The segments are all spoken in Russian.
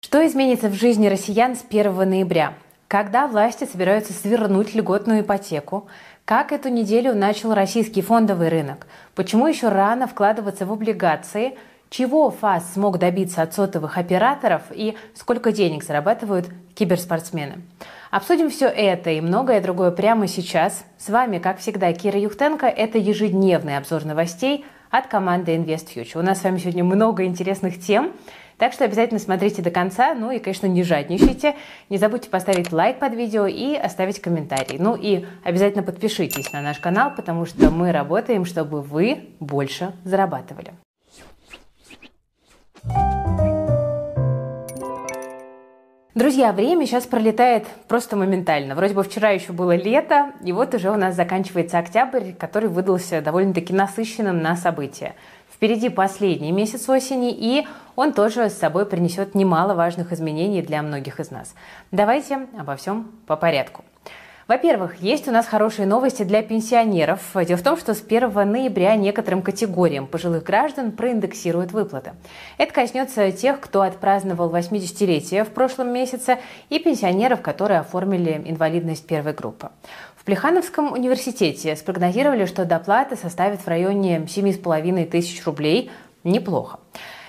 Что изменится в жизни россиян с 1 ноября? Когда власти собираются свернуть льготную ипотеку? Как эту неделю начал российский фондовый рынок? Почему еще рано вкладываться в облигации? Чего ФАС смог добиться от сотовых операторов и сколько денег зарабатывают киберспортсмены? Обсудим все это и многое другое прямо сейчас. С вами, как всегда, Кира Юхтенко. Это ежедневный обзор новостей от команды InvestFuture. У нас с вами сегодня много интересных тем. Так что обязательно смотрите до конца, ну и, конечно, не жадничайте. Не забудьте поставить лайк под видео и оставить комментарий. Ну и обязательно подпишитесь на наш канал, потому что мы работаем, чтобы вы больше зарабатывали. Друзья, время сейчас пролетает просто моментально. Вроде бы вчера еще было лето, и вот уже у нас заканчивается октябрь, который выдался довольно-таки насыщенным на события. Впереди последний месяц осени, и он тоже с собой принесет немало важных изменений для многих из нас. Давайте обо всем по порядку. Во-первых, есть у нас хорошие новости для пенсионеров. Дело в том, что с 1 ноября некоторым категориям пожилых граждан проиндексируют выплаты. Это коснется тех, кто отпраздновал 80-летие в прошлом месяце, и пенсионеров, которые оформили инвалидность первой группы. Плехановском университете спрогнозировали, что доплата составит в районе 7,5 тысяч рублей. Неплохо.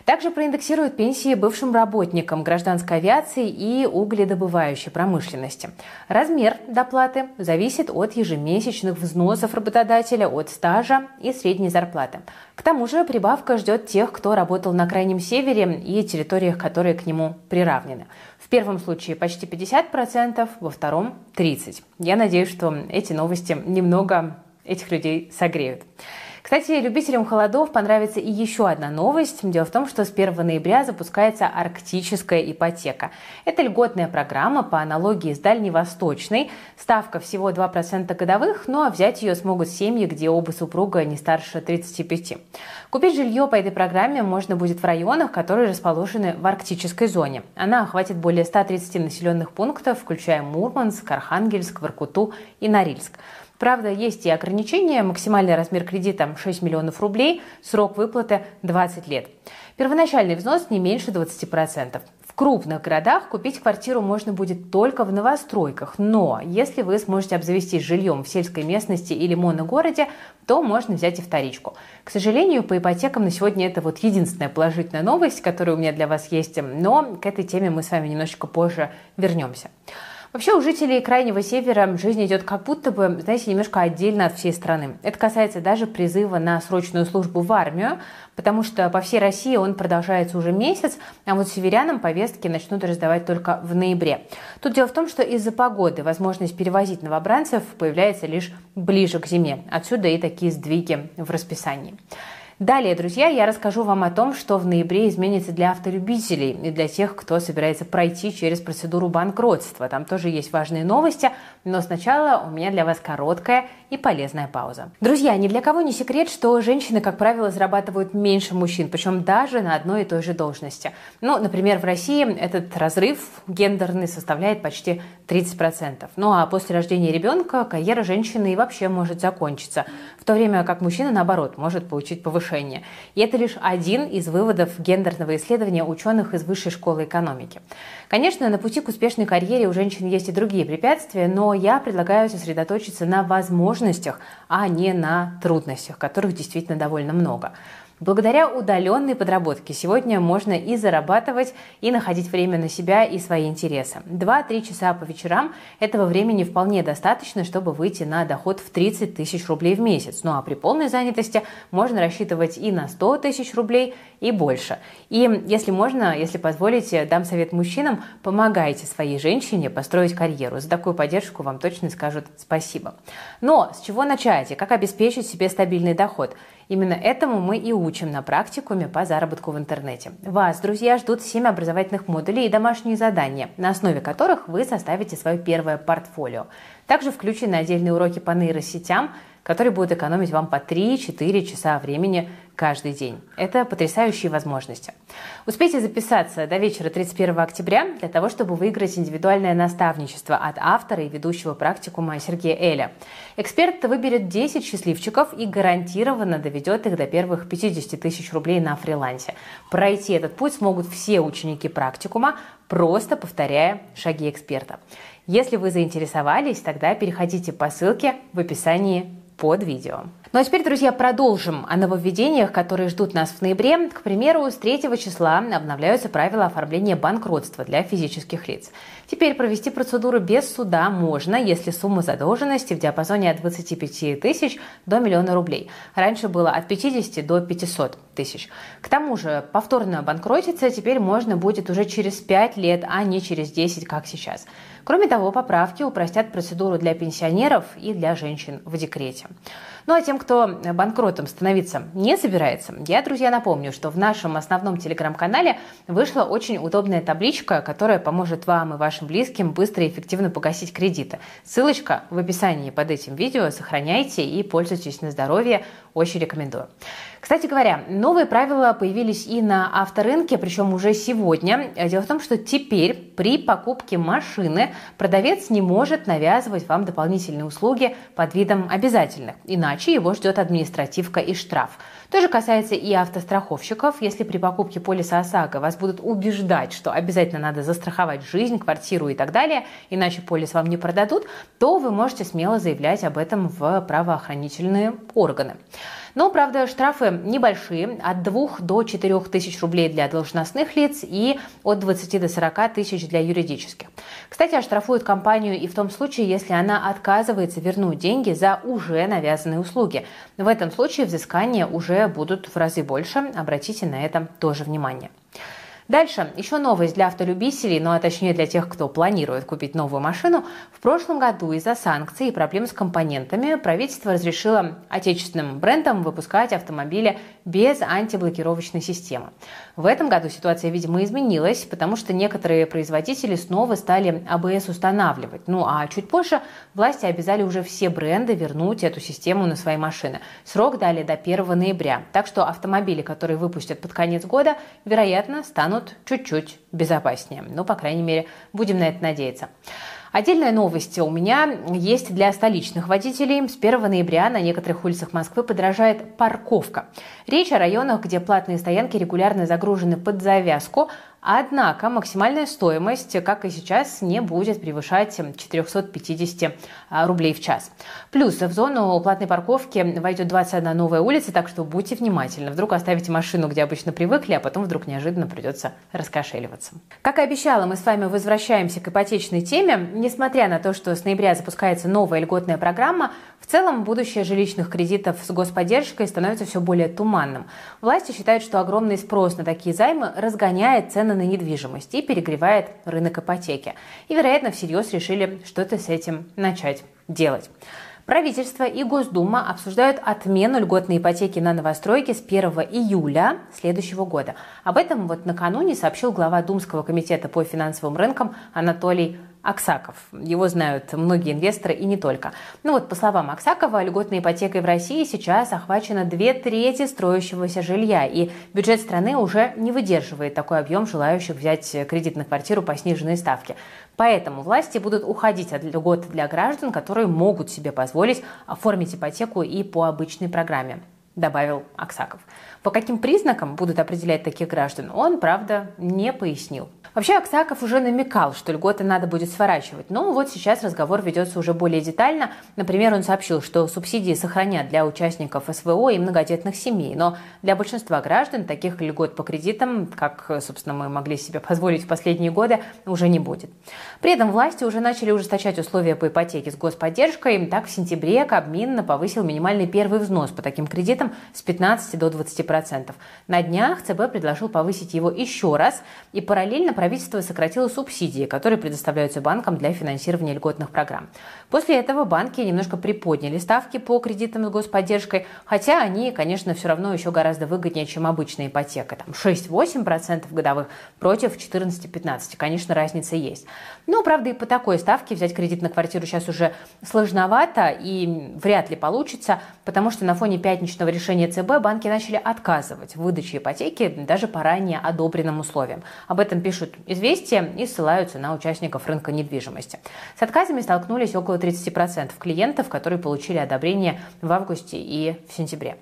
Также проиндексируют пенсии бывшим работникам гражданской авиации и угледобывающей промышленности. Размер доплаты зависит от ежемесячных взносов работодателя, от стажа и средней зарплаты. К тому же прибавка ждет тех, кто работал на Крайнем Севере и территориях, которые к нему приравнены. В первом случае почти 50%, во втором 30%. Я надеюсь, что эти новости немного этих людей согреют. Кстати, любителям холодов понравится и еще одна новость. Дело в том, что с 1 ноября запускается арктическая ипотека. Это льготная программа по аналогии с дальневосточной. Ставка всего 2% годовых, ну, а взять ее смогут семьи, где оба супруга не старше 35. Купить жилье по этой программе можно будет в районах, которые расположены в арктической зоне. Она охватит более 130 населенных пунктов, включая Мурманск, Архангельск, Воркуту и Норильск. Правда, есть и ограничения. Максимальный размер кредита 6 миллионов рублей, срок выплаты 20 лет. Первоначальный взнос не меньше 20%. В крупных городах купить квартиру можно будет только в новостройках, но если вы сможете обзавестись жильем в сельской местности или моногороде, то можно взять и вторичку. К сожалению, по ипотекам на сегодня это вот единственная положительная новость, которая у меня для вас есть, но к этой теме мы с вами немножечко позже вернемся. Вообще у жителей Крайнего Севера жизнь идет как будто бы, знаете, немножко отдельно от всей страны. Это касается даже призыва на срочную службу в армию, потому что по всей России он продолжается уже месяц, а вот северянам повестки начнут раздавать только в ноябре. Тут дело в том, что из-за погоды возможность перевозить новобранцев появляется лишь ближе к зиме. Отсюда и такие сдвиги в расписании. Далее, друзья, я расскажу вам о том, что в ноябре изменится для автолюбителей и для тех, кто собирается пройти через процедуру банкротства. Там тоже есть важные новости, но сначала у меня для вас короткая и полезная пауза. Друзья, ни для кого не секрет, что женщины, как правило, зарабатывают меньше мужчин, причем даже на одной и той же должности. Ну, например, в России этот разрыв гендерный составляет почти 30%. Ну а после рождения ребенка карьера женщины и вообще может закончиться, в то время как мужчина, наоборот, может получить повышение. И это лишь один из выводов гендерного исследования ученых из Высшей школы экономики. Конечно, на пути к успешной карьере у женщин есть и другие препятствия, но я предлагаю сосредоточиться на возможностях, а не на трудностях, которых действительно довольно много. Благодаря удаленной подработке сегодня можно и зарабатывать, и находить время на себя и свои интересы. 2-3 часа по вечерам этого времени вполне достаточно, чтобы выйти на доход в 30 тысяч рублей в месяц. Ну а при полной занятости можно рассчитывать и на 100 тысяч рублей, и больше. И если можно, если позволите, дам совет мужчинам, помогайте своей женщине построить карьеру. За такую поддержку вам точно скажут спасибо. Но с чего начать и как обеспечить себе стабильный доход? Именно этому мы и учим на практикуме по заработку в интернете. Вас, друзья, ждут 7 образовательных модулей и домашние задания, на основе которых вы составите свое первое портфолио. Также включены отдельные уроки по нейросетям, которые будут экономить вам по 3-4 часа времени каждый день. Это потрясающие возможности. Успейте записаться до вечера 31 октября для того, чтобы выиграть индивидуальное наставничество от автора и ведущего практикума Сергея Эля. Эксперт выберет 10 счастливчиков и гарантированно доведет их до первых 50 тысяч рублей на фрилансе. Пройти этот путь смогут все ученики практикума, просто повторяя шаги эксперта. Если вы заинтересовались, тогда переходите по ссылке в описании под видео. Ну а теперь, друзья, продолжим о нововведениях, которые ждут нас в ноябре. К примеру, с 3 числа обновляются правила оформления банкротства для физических лиц. Теперь провести процедуру без суда можно, если сумма задолженности в диапазоне от 25 тысяч до миллиона рублей. Раньше было от 50 до 500 тысяч. К тому же повторно банкротиться теперь можно будет уже через 5 лет, а не через 10, как сейчас. Кроме того, поправки упростят процедуру для пенсионеров и для женщин в декрете. Ну а тем, кто банкротом становиться не собирается, я, друзья, напомню, что в нашем основном телеграм-канале вышла очень удобная табличка, которая поможет вам и вашим близким быстро и эффективно погасить кредиты. Ссылочка в описании под этим видео. Сохраняйте и пользуйтесь на здоровье. Очень рекомендую. Кстати говоря, новые правила появились и на авторынке, причем уже сегодня. Дело в том, что теперь при покупке машины продавец не может навязывать вам дополнительные услуги под видом обязательных, иначе его ждет административка и штраф. То же касается и автостраховщиков. Если при покупке полиса ОСАГО вас будут убеждать, что обязательно надо застраховать жизнь, квартиру и так далее, иначе полис вам не продадут, то вы можете смело заявлять об этом в правоохранительные органы. Но, правда, штрафы небольшие, от 2 до 4 тысяч рублей для должностных лиц и от 20 до 40 тысяч для юридических. Кстати, оштрафуют компанию и в том случае, если она отказывается вернуть деньги за уже навязанные услуги. В этом случае взыскания уже будут в разы больше. Обратите на это тоже внимание. Дальше, еще новость для автолюбителей, ну а точнее для тех, кто планирует купить новую машину. В прошлом году из-за санкций и проблем с компонентами правительство разрешило отечественным брендам выпускать автомобили без антиблокировочной системы. В этом году ситуация, видимо, изменилась, потому что некоторые производители снова стали АБС устанавливать. Ну а чуть позже власти обязали уже все бренды вернуть эту систему на свои машины. Срок дали до 1 ноября. Так что автомобили, которые выпустят под конец года, вероятно, станут станут чуть-чуть безопаснее. Ну, по крайней мере, будем на это надеяться. Отдельная новость у меня есть для столичных водителей. С 1 ноября на некоторых улицах Москвы подорожает парковка. Речь о районах, где платные стоянки регулярно загружены под завязку, Однако максимальная стоимость, как и сейчас, не будет превышать 450 а, рублей в час. Плюс в зону платной парковки войдет 21 новая улица, так что будьте внимательны. Вдруг оставите машину, где обычно привыкли, а потом вдруг неожиданно придется раскошеливаться. Как и обещала, мы с вами возвращаемся к ипотечной теме. Несмотря на то, что с ноября запускается новая льготная программа, целом будущее жилищных кредитов с господдержкой становится все более туманным. Власти считают, что огромный спрос на такие займы разгоняет цены на недвижимость и перегревает рынок ипотеки. И, вероятно, всерьез решили что-то с этим начать делать. Правительство и Госдума обсуждают отмену льготной ипотеки на новостройки с 1 июля следующего года. Об этом вот накануне сообщил глава Думского комитета по финансовым рынкам Анатолий Аксаков. Его знают многие инвесторы и не только. Ну вот, по словам Аксакова, льготной ипотекой в России сейчас охвачено две трети строящегося жилья, и бюджет страны уже не выдерживает такой объем желающих взять кредит на квартиру по сниженной ставке. Поэтому власти будут уходить от льгот для граждан, которые могут себе позволить оформить ипотеку и по обычной программе добавил Аксаков. По каким признакам будут определять таких граждан, он, правда, не пояснил. Вообще Аксаков уже намекал, что льготы надо будет сворачивать, но вот сейчас разговор ведется уже более детально. Например, он сообщил, что субсидии сохранят для участников СВО и многодетных семей, но для большинства граждан таких льгот по кредитам, как, собственно, мы могли себе позволить в последние годы, уже не будет. При этом власти уже начали ужесточать условия по ипотеке с господдержкой. Так, в сентябре Кабмин повысил минимальный первый взнос по таким кредитам с 15 до 20%. На днях ЦБ предложил повысить его еще раз и параллельно правительство сократило субсидии, которые предоставляются банкам для финансирования льготных программ. После этого банки немножко приподняли ставки по кредитам с господдержкой, хотя они, конечно, все равно еще гораздо выгоднее, чем обычная ипотека. Там 6-8% годовых против 14-15%. Конечно, разница есть. Но, правда, и по такой ставке взять кредит на квартиру сейчас уже сложновато и вряд ли получится, потому что на фоне пятничного решения решения ЦБ банки начали отказывать в выдаче ипотеки даже по ранее одобренным условиям. Об этом пишут «Известия» и ссылаются на участников рынка недвижимости. С отказами столкнулись около 30% клиентов, которые получили одобрение в августе и в сентябре.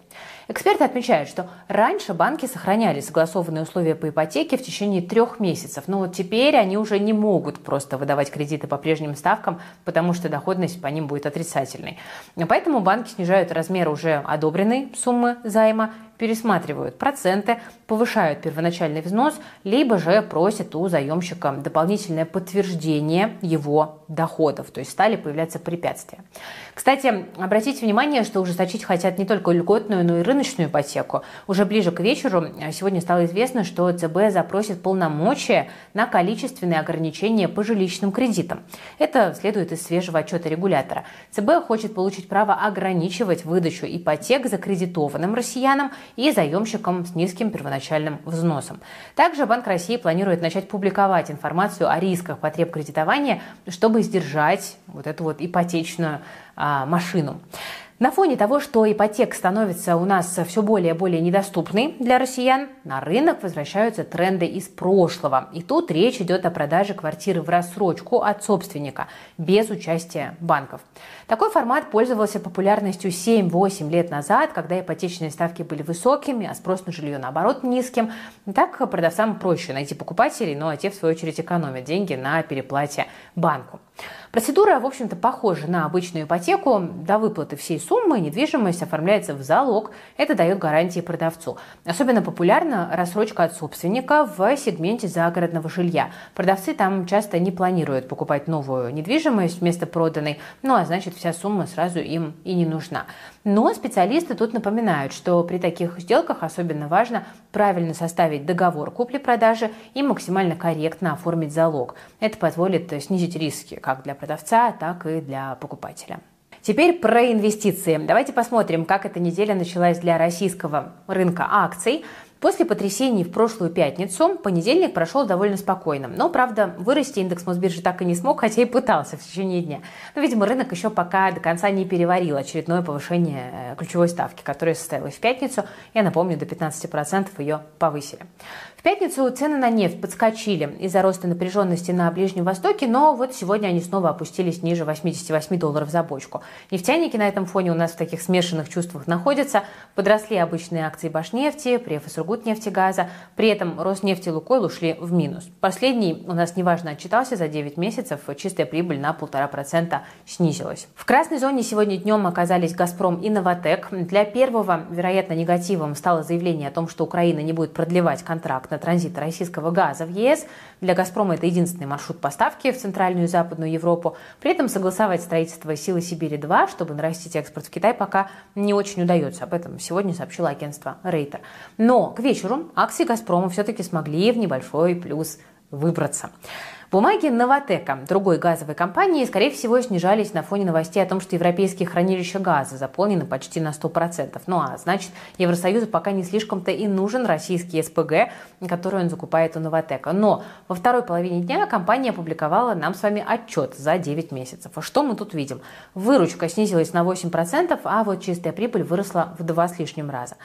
Эксперты отмечают, что раньше банки сохраняли согласованные условия по ипотеке в течение трех месяцев, но вот теперь они уже не могут просто выдавать кредиты по прежним ставкам, потому что доходность по ним будет отрицательной. Поэтому банки снижают размер уже одобренной суммы займа пересматривают проценты, повышают первоначальный взнос, либо же просят у заемщика дополнительное подтверждение его доходов, то есть стали появляться препятствия. Кстати, обратите внимание, что ужесточить хотят не только льготную, но и рыночную ипотеку. Уже ближе к вечеру а сегодня стало известно, что ЦБ запросит полномочия на количественные ограничения по жилищным кредитам. Это следует из свежего отчета регулятора. ЦБ хочет получить право ограничивать выдачу ипотек закредитованным россиянам и заемщикам с низким первоначальным взносом. Также Банк России планирует начать публиковать информацию о рисках потреб кредитования, чтобы сдержать вот эту вот ипотечную а, машину. На фоне того, что ипотека становится у нас все более и более недоступной для россиян, на рынок возвращаются тренды из прошлого. И тут речь идет о продаже квартиры в рассрочку от собственника, без участия банков. Такой формат пользовался популярностью 7-8 лет назад, когда ипотечные ставки были высокими, а спрос на жилье, наоборот, низким. Так продавцам проще найти покупателей, но те, в свою очередь, экономят деньги на переплате банку. Процедура, в общем-то, похожа на обычную ипотеку. До выплаты всей суммы недвижимость оформляется в залог. Это дает гарантии продавцу. Особенно популярна рассрочка от собственника в сегменте загородного жилья. Продавцы там часто не планируют покупать новую недвижимость вместо проданной, ну а значит вся сумма сразу им и не нужна. Но специалисты тут напоминают, что при таких сделках особенно важно правильно составить договор купли-продажи и максимально корректно оформить залог. Это позволит снизить риски как для продавца, так и для покупателя. Теперь про инвестиции. Давайте посмотрим, как эта неделя началась для российского рынка акций. После потрясений в прошлую пятницу понедельник прошел довольно спокойно. Но, правда, вырасти индекс Мосбиржи так и не смог, хотя и пытался в течение дня. Но, видимо, рынок еще пока до конца не переварил очередное повышение э, ключевой ставки, которое состоялось в пятницу. Я напомню, до 15% ее повысили. В пятницу цены на нефть подскочили из-за роста напряженности на Ближнем Востоке, но вот сегодня они снова опустились ниже 88 долларов за бочку. Нефтяники на этом фоне у нас в таких смешанных чувствах находятся. Подросли обычные акции Башнефти, Преф и Сургутнефтегаза. При этом Роснефть и Лукойл ушли в минус. Последний у нас неважно отчитался за 9 месяцев, чистая прибыль на 1,5% снизилась. В красной зоне сегодня днем оказались Газпром и Новотек. Для первого, вероятно, негативом стало заявление о том, что Украина не будет продлевать контракт на транзит российского газа в ЕС. Для «Газпрома» это единственный маршрут поставки в Центральную и Западную Европу. При этом согласовать строительство «Силы Сибири-2», чтобы нарастить экспорт в Китай, пока не очень удается. Об этом сегодня сообщило агентство Рейтер. Но к вечеру акции «Газпрома» все-таки смогли в небольшой плюс выбраться. Бумаги Новотека, другой газовой компании, скорее всего, снижались на фоне новостей о том, что европейские хранилища газа заполнены почти на 100%. Ну а значит, Евросоюзу пока не слишком-то и нужен российский СПГ, который он закупает у Новотека. Но во второй половине дня компания опубликовала нам с вами отчет за 9 месяцев. А что мы тут видим? Выручка снизилась на 8%, а вот чистая прибыль выросла в два с лишним раза.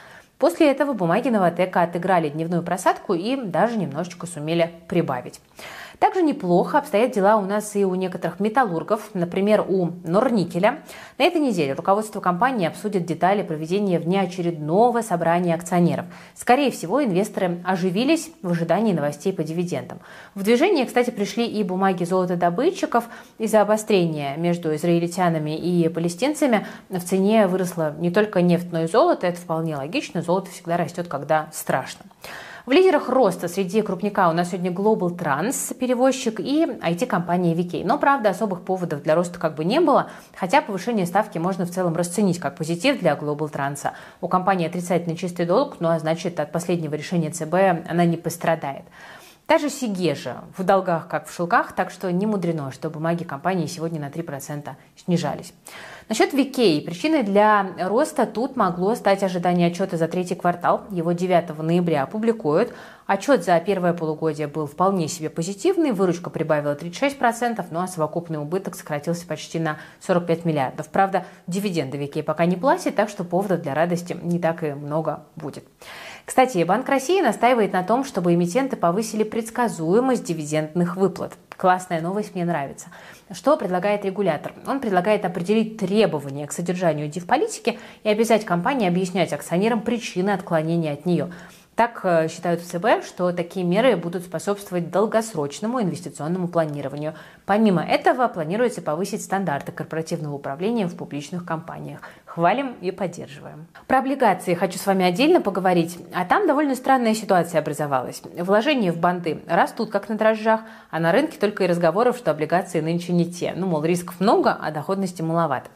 После этого бумаги Новотека отыграли дневную просадку и даже немножечко сумели прибавить. Также неплохо обстоят дела у нас и у некоторых металлургов, например, у Норникеля. На этой неделе руководство компании обсудит детали проведения внеочередного собрания акционеров. Скорее всего, инвесторы оживились в ожидании новостей по дивидендам. В движение, кстати, пришли и бумаги золотодобытчиков. Из-за обострения между израильтянами и палестинцами в цене выросла не только нефть, но и золото. Это вполне логично. Золото всегда растет, когда страшно. В лидерах роста среди крупника у нас сегодня Global Trans, перевозчик, и IT-компания VK. Но, правда, особых поводов для роста как бы не было, хотя повышение ставки можно в целом расценить как позитив для Global Trans. У компании отрицательный чистый долг, ну а значит, от последнего решения ЦБ она не пострадает. Та же Сигежа в долгах, как в шелках, так что не мудрено, что бумаги компании сегодня на 3% снижались. Насчет Викей. Причиной для роста тут могло стать ожидание отчета за третий квартал. Его 9 ноября опубликуют. Отчет за первое полугодие был вполне себе позитивный. Выручка прибавила 36%, ну а совокупный убыток сократился почти на 45 миллиардов. Правда, дивиденды Викей пока не платит, так что поводов для радости не так и много будет. Кстати, Банк России настаивает на том, чтобы эмитенты повысили предсказуемость дивидендных выплат. Классная новость, мне нравится. Что предлагает регулятор? Он предлагает определить требования к содержанию див-политики и обязать компании объяснять акционерам причины отклонения от нее. Так э, считают в ЦБ, что такие меры будут способствовать долгосрочному инвестиционному планированию. Помимо этого, планируется повысить стандарты корпоративного управления в публичных компаниях. Хвалим и поддерживаем. Про облигации хочу с вами отдельно поговорить. А там довольно странная ситуация образовалась. Вложения в банды растут как на дрожжах, а на рынке только и разговоров, что облигации нынче не те. Ну, мол, рисков много, а доходности маловато.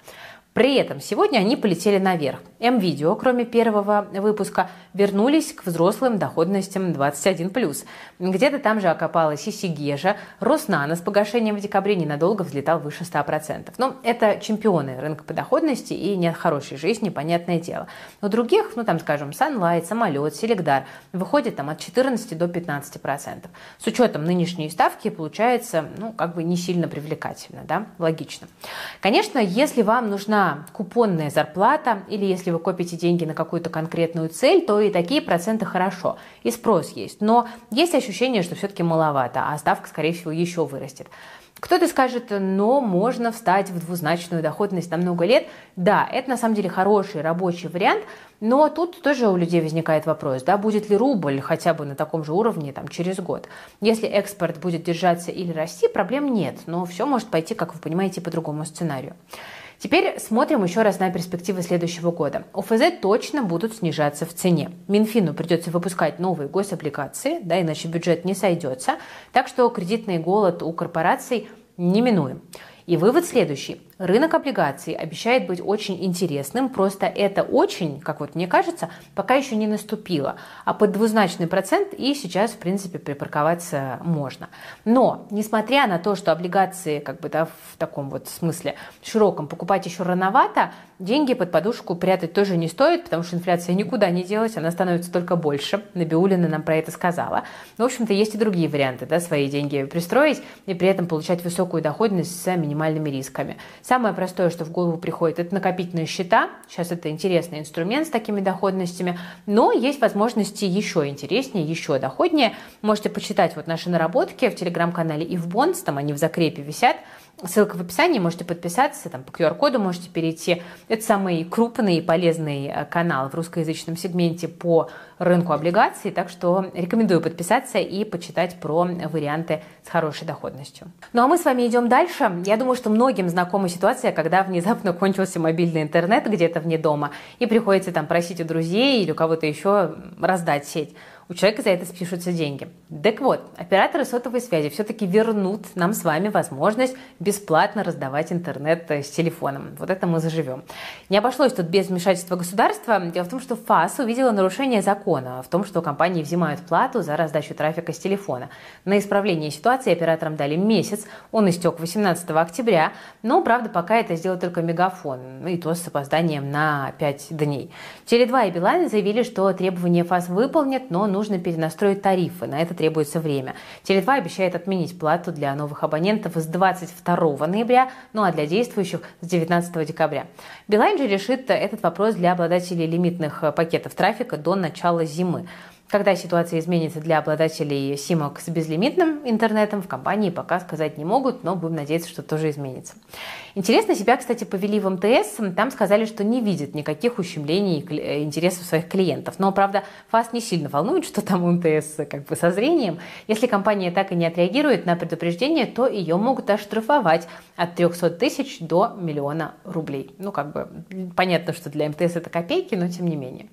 При этом сегодня они полетели наверх. М-видео, кроме первого выпуска, вернулись к взрослым доходностям 21+. Где-то там же окопалась и Сигежа. Роснано с погашением в декабре ненадолго взлетал выше 100%. Но ну, это чемпионы рынка по доходности и нет хорошей жизни, понятное дело. Но других, ну там, скажем, Sunlight, Самолет, Селегдар, выходит там от 14 до 15%. С учетом нынешней ставки получается, ну, как бы не сильно привлекательно, да, логично. Конечно, если вам нужна купонная зарплата или если вы копите деньги на какую-то конкретную цель, то и такие проценты хорошо, и спрос есть. Но есть ощущение, что все-таки маловато, а ставка, скорее всего, еще вырастет. Кто-то скажет, но можно встать в двузначную доходность на много лет. Да, это на самом деле хороший рабочий вариант, но тут тоже у людей возникает вопрос, да, будет ли рубль хотя бы на таком же уровне там, через год. Если экспорт будет держаться или расти, проблем нет, но все может пойти, как вы понимаете, по другому сценарию. Теперь смотрим еще раз на перспективы следующего года. ОФЗ точно будут снижаться в цене. Минфину придется выпускать новые гособлигации, да, иначе бюджет не сойдется. Так что кредитный голод у корпораций неминуем. И вывод следующий. Рынок облигаций обещает быть очень интересным, просто это очень, как вот мне кажется, пока еще не наступило. А под двузначный процент и сейчас, в принципе, припарковаться можно. Но, несмотря на то, что облигации, как бы, да, в таком вот смысле широком покупать еще рановато, деньги под подушку прятать тоже не стоит, потому что инфляция никуда не делась, она становится только больше. Набиулина нам про это сказала. Но, в общем-то, есть и другие варианты, да, свои деньги пристроить и при этом получать высокую доходность с минимальным минимальными рисками. Самое простое, что в голову приходит, это накопительные счета. Сейчас это интересный инструмент с такими доходностями, но есть возможности еще интереснее, еще доходнее. Можете почитать вот наши наработки в телеграм-канале и в Bonds, там они в закрепе висят. Ссылка в описании, можете подписаться, там по QR-коду можете перейти. Это самый крупный и полезный э, канал в русскоязычном сегменте по рынку облигаций, так что рекомендую подписаться и почитать про варианты с хорошей доходностью. Ну а мы с вами идем дальше. Я думаю, что многим знакома ситуация, когда внезапно кончился мобильный интернет где-то вне дома, и приходится там просить у друзей или у кого-то еще раздать сеть у человека за это спишутся деньги. Так вот, операторы сотовой связи все-таки вернут нам с вами возможность бесплатно раздавать интернет э, с телефоном. Вот это мы заживем. Не обошлось тут без вмешательства государства. Дело в том, что ФАС увидела нарушение закона в том, что компании взимают плату за раздачу трафика с телефона. На исправление ситуации операторам дали месяц. Он истек 18 октября. Но, правда, пока это сделал только Мегафон. И то с опозданием на 5 дней. Теле2 и Билайн заявили, что требования ФАС выполнят, но нужно перенастроить тарифы. На это требуется время. Теле2 обещает отменить плату для новых абонентов с 22 ноября, ну а для действующих с 19 декабря. Билайн же решит этот вопрос для обладателей лимитных пакетов трафика до начала зимы. Когда ситуация изменится для обладателей симок с безлимитным интернетом, в компании пока сказать не могут, но будем надеяться, что тоже изменится. Интересно себя, кстати, повели в МТС. Там сказали, что не видят никаких ущемлений э, интересов своих клиентов. Но, правда, ФАС не сильно волнует, что там у МТС как бы со зрением. Если компания так и не отреагирует на предупреждение, то ее могут оштрафовать от 300 тысяч до миллиона рублей. Ну, как бы понятно, что для МТС это копейки, но тем не менее.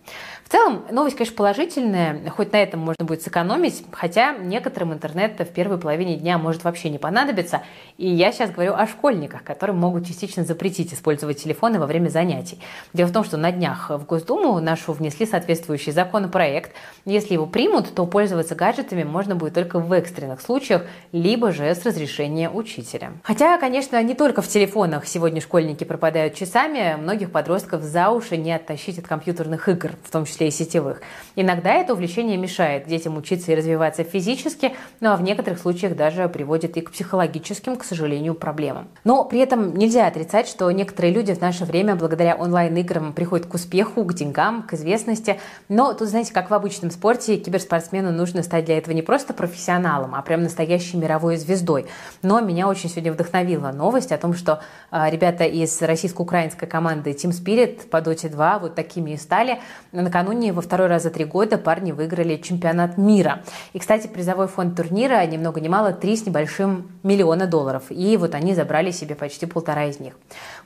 В целом, новость, конечно, положительная хоть на этом можно будет сэкономить, хотя некоторым интернет в первой половине дня может вообще не понадобиться. И я сейчас говорю о школьниках, которым могут частично запретить использовать телефоны во время занятий. Дело в том, что на днях в Госдуму нашу внесли соответствующий законопроект. Если его примут, то пользоваться гаджетами можно будет только в экстренных случаях, либо же с разрешения учителя. Хотя, конечно, не только в телефонах сегодня школьники пропадают часами, многих подростков за уши не оттащить от компьютерных игр, в том числе и сетевых. Иногда это увлечение мешает детям учиться и развиваться физически, ну а в некоторых случаях даже приводит и к психологическим, к сожалению, проблемам. Но при этом нельзя отрицать, что некоторые люди в наше время благодаря онлайн-играм приходят к успеху, к деньгам, к известности. Но тут, знаете, как в обычном спорте, киберспортсмену нужно стать для этого не просто профессионалом, а прям настоящей мировой звездой. Но меня очень сегодня вдохновила новость о том, что э, ребята из российско-украинской команды Team Spirit по Dota 2 вот такими и стали. Накануне во второй раз за три года парни выиграли чемпионат мира. И, кстати, призовой фонд турнира ни много ни мало 3 с небольшим миллиона долларов. И вот они забрали себе почти полтора из них.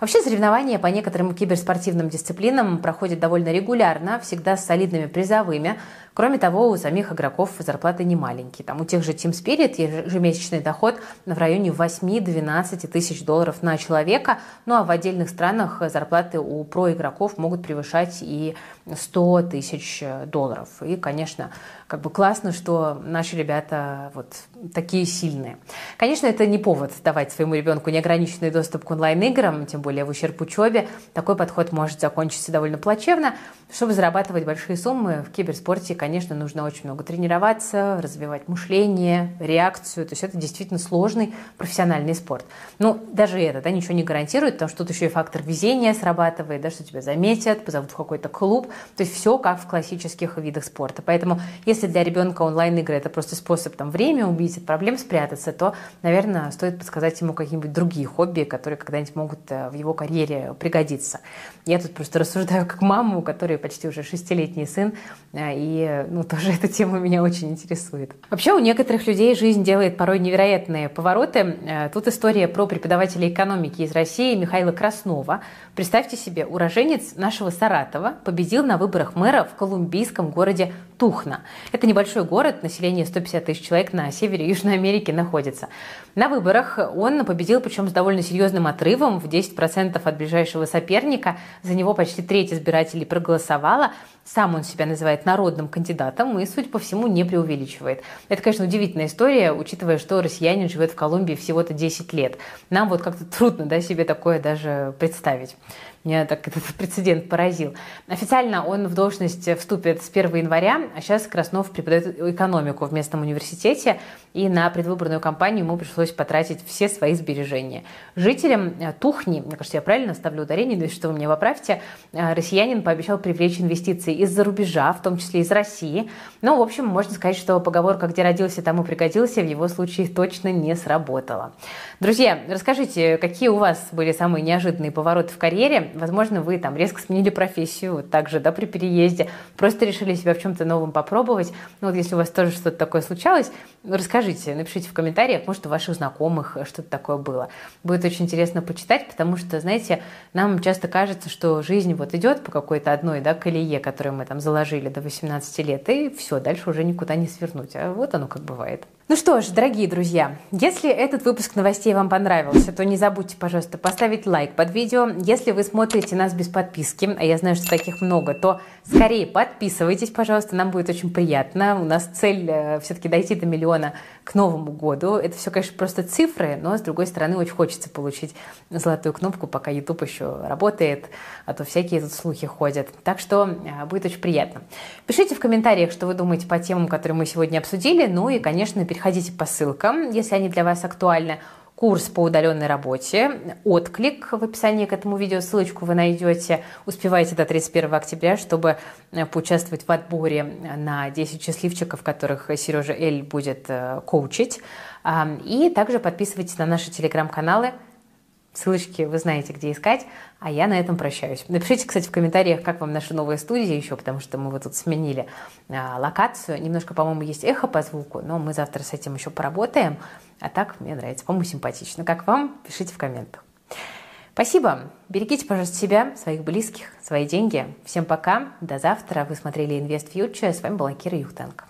Вообще соревнования по некоторым киберспортивным дисциплинам проходят довольно регулярно, всегда с солидными призовыми. Кроме того, у самих игроков зарплаты не маленькие. Там у тех же Team Spirit ежемесячный доход в районе 8-12 тысяч долларов на человека. Ну а в отдельных странах зарплаты у проигроков могут превышать и 100 тысяч долларов. И, конечно, как бы классно, что наши ребята вот такие сильные. Конечно, это не повод давать своему ребенку неограниченный доступ к онлайн-играм, тем более в ущерб учебе. Такой подход может закончиться довольно плачевно. Чтобы зарабатывать большие суммы в киберспорте, конечно, нужно очень много тренироваться, развивать мышление, реакцию. То есть это действительно сложный профессиональный спорт. Ну, даже это да, ничего не гарантирует, потому что тут еще и фактор везения срабатывает, да, что тебя заметят, позовут в какой-то клуб. То есть все как в классических видах спорта. Поэтому если для ребенка онлайн-игры это просто способ там время убить, от проблем спрятаться, то, наверное, стоит подсказать ему какие-нибудь другие хобби, которые когда-нибудь могут э, в его карьере пригодиться. Я тут просто рассуждаю как мама, у которой почти уже шестилетний сын, э, и ну, тоже эта тема меня очень интересует. Вообще у некоторых людей жизнь делает порой невероятные повороты. Э, тут история про преподавателя экономики из России Михаила Краснова. Представьте себе, уроженец нашего Саратова победил на выборах мэра в колумбийском городе Тухна. Это небольшой город, население 150 тысяч человек на севере Южной Америки находится. На выборах он победил, причем с довольно серьезным отрывом, в 10% от ближайшего соперника. За него почти треть избирателей проголосовала. Сам он себя называет народным кандидатом и, судя по всему, не преувеличивает. Это, конечно, удивительная история, учитывая, что россиянин живет в Колумбии всего-то 10 лет. Нам вот как-то трудно да, себе такое даже представить. Меня так этот прецедент поразил. Официально он в должность вступит с 1 января, а сейчас Краснов преподает экономику в местном университете, и на предвыборную кампанию ему пришлось потратить все свои сбережения. Жителям э, Тухни, мне кажется, я правильно ставлю ударение, если что, вы меня поправьте, э, россиянин пообещал привлечь инвестиции из-за рубежа, в том числе из России. Ну, в общем, можно сказать, что поговорка «где родился, тому пригодился» в его случае точно не сработала. Друзья, расскажите, какие у вас были самые неожиданные повороты в карьере, Возможно, вы там резко сменили профессию, вот так же, да, при переезде, просто решили себя в чем-то новом попробовать. Ну вот если у вас тоже что-то такое случалось, расскажите, напишите в комментариях, может, у ваших знакомых что-то такое было. Будет очень интересно почитать, потому что, знаете, нам часто кажется, что жизнь вот идет по какой-то одной, да, колее, которую мы там заложили до 18 лет, и все, дальше уже никуда не свернуть. А вот оно как бывает. Ну что ж, дорогие друзья, если этот выпуск новостей вам понравился, то не забудьте, пожалуйста, поставить лайк под видео. Если вы смотрите нас без подписки, а я знаю, что таких много, то скорее подписывайтесь, пожалуйста, нам будет очень приятно. У нас цель э, все-таки дойти до миллиона к Новому году. Это все, конечно, просто цифры, но, с другой стороны, очень хочется получить золотую кнопку, пока YouTube еще работает, а то всякие тут слухи ходят. Так что э, будет очень приятно. Пишите в комментариях, что вы думаете по темам, которые мы сегодня обсудили, ну и, конечно, переходите по ссылкам, если они для вас актуальны курс по удаленной работе, отклик в описании к этому видео, ссылочку вы найдете, успевайте до 31 октября, чтобы э, поучаствовать в отборе на 10 счастливчиков, которых Сережа Эль будет э, коучить. И также подписывайтесь на наши телеграм-каналы, Ссылочки вы знаете, где искать, а я на этом прощаюсь. Напишите, кстати, в комментариях, как вам наша новая студия еще, потому что мы вот тут сменили а, локацию. Немножко, по-моему, есть эхо по звуку, но мы завтра с этим еще поработаем. А так мне нравится, по-моему, симпатично. Как вам? Пишите в комментах. Спасибо. Берегите, пожалуйста, себя, своих близких, свои деньги. Всем пока. До завтра. Вы смотрели Invest Future. С вами была Кира Юхтенко.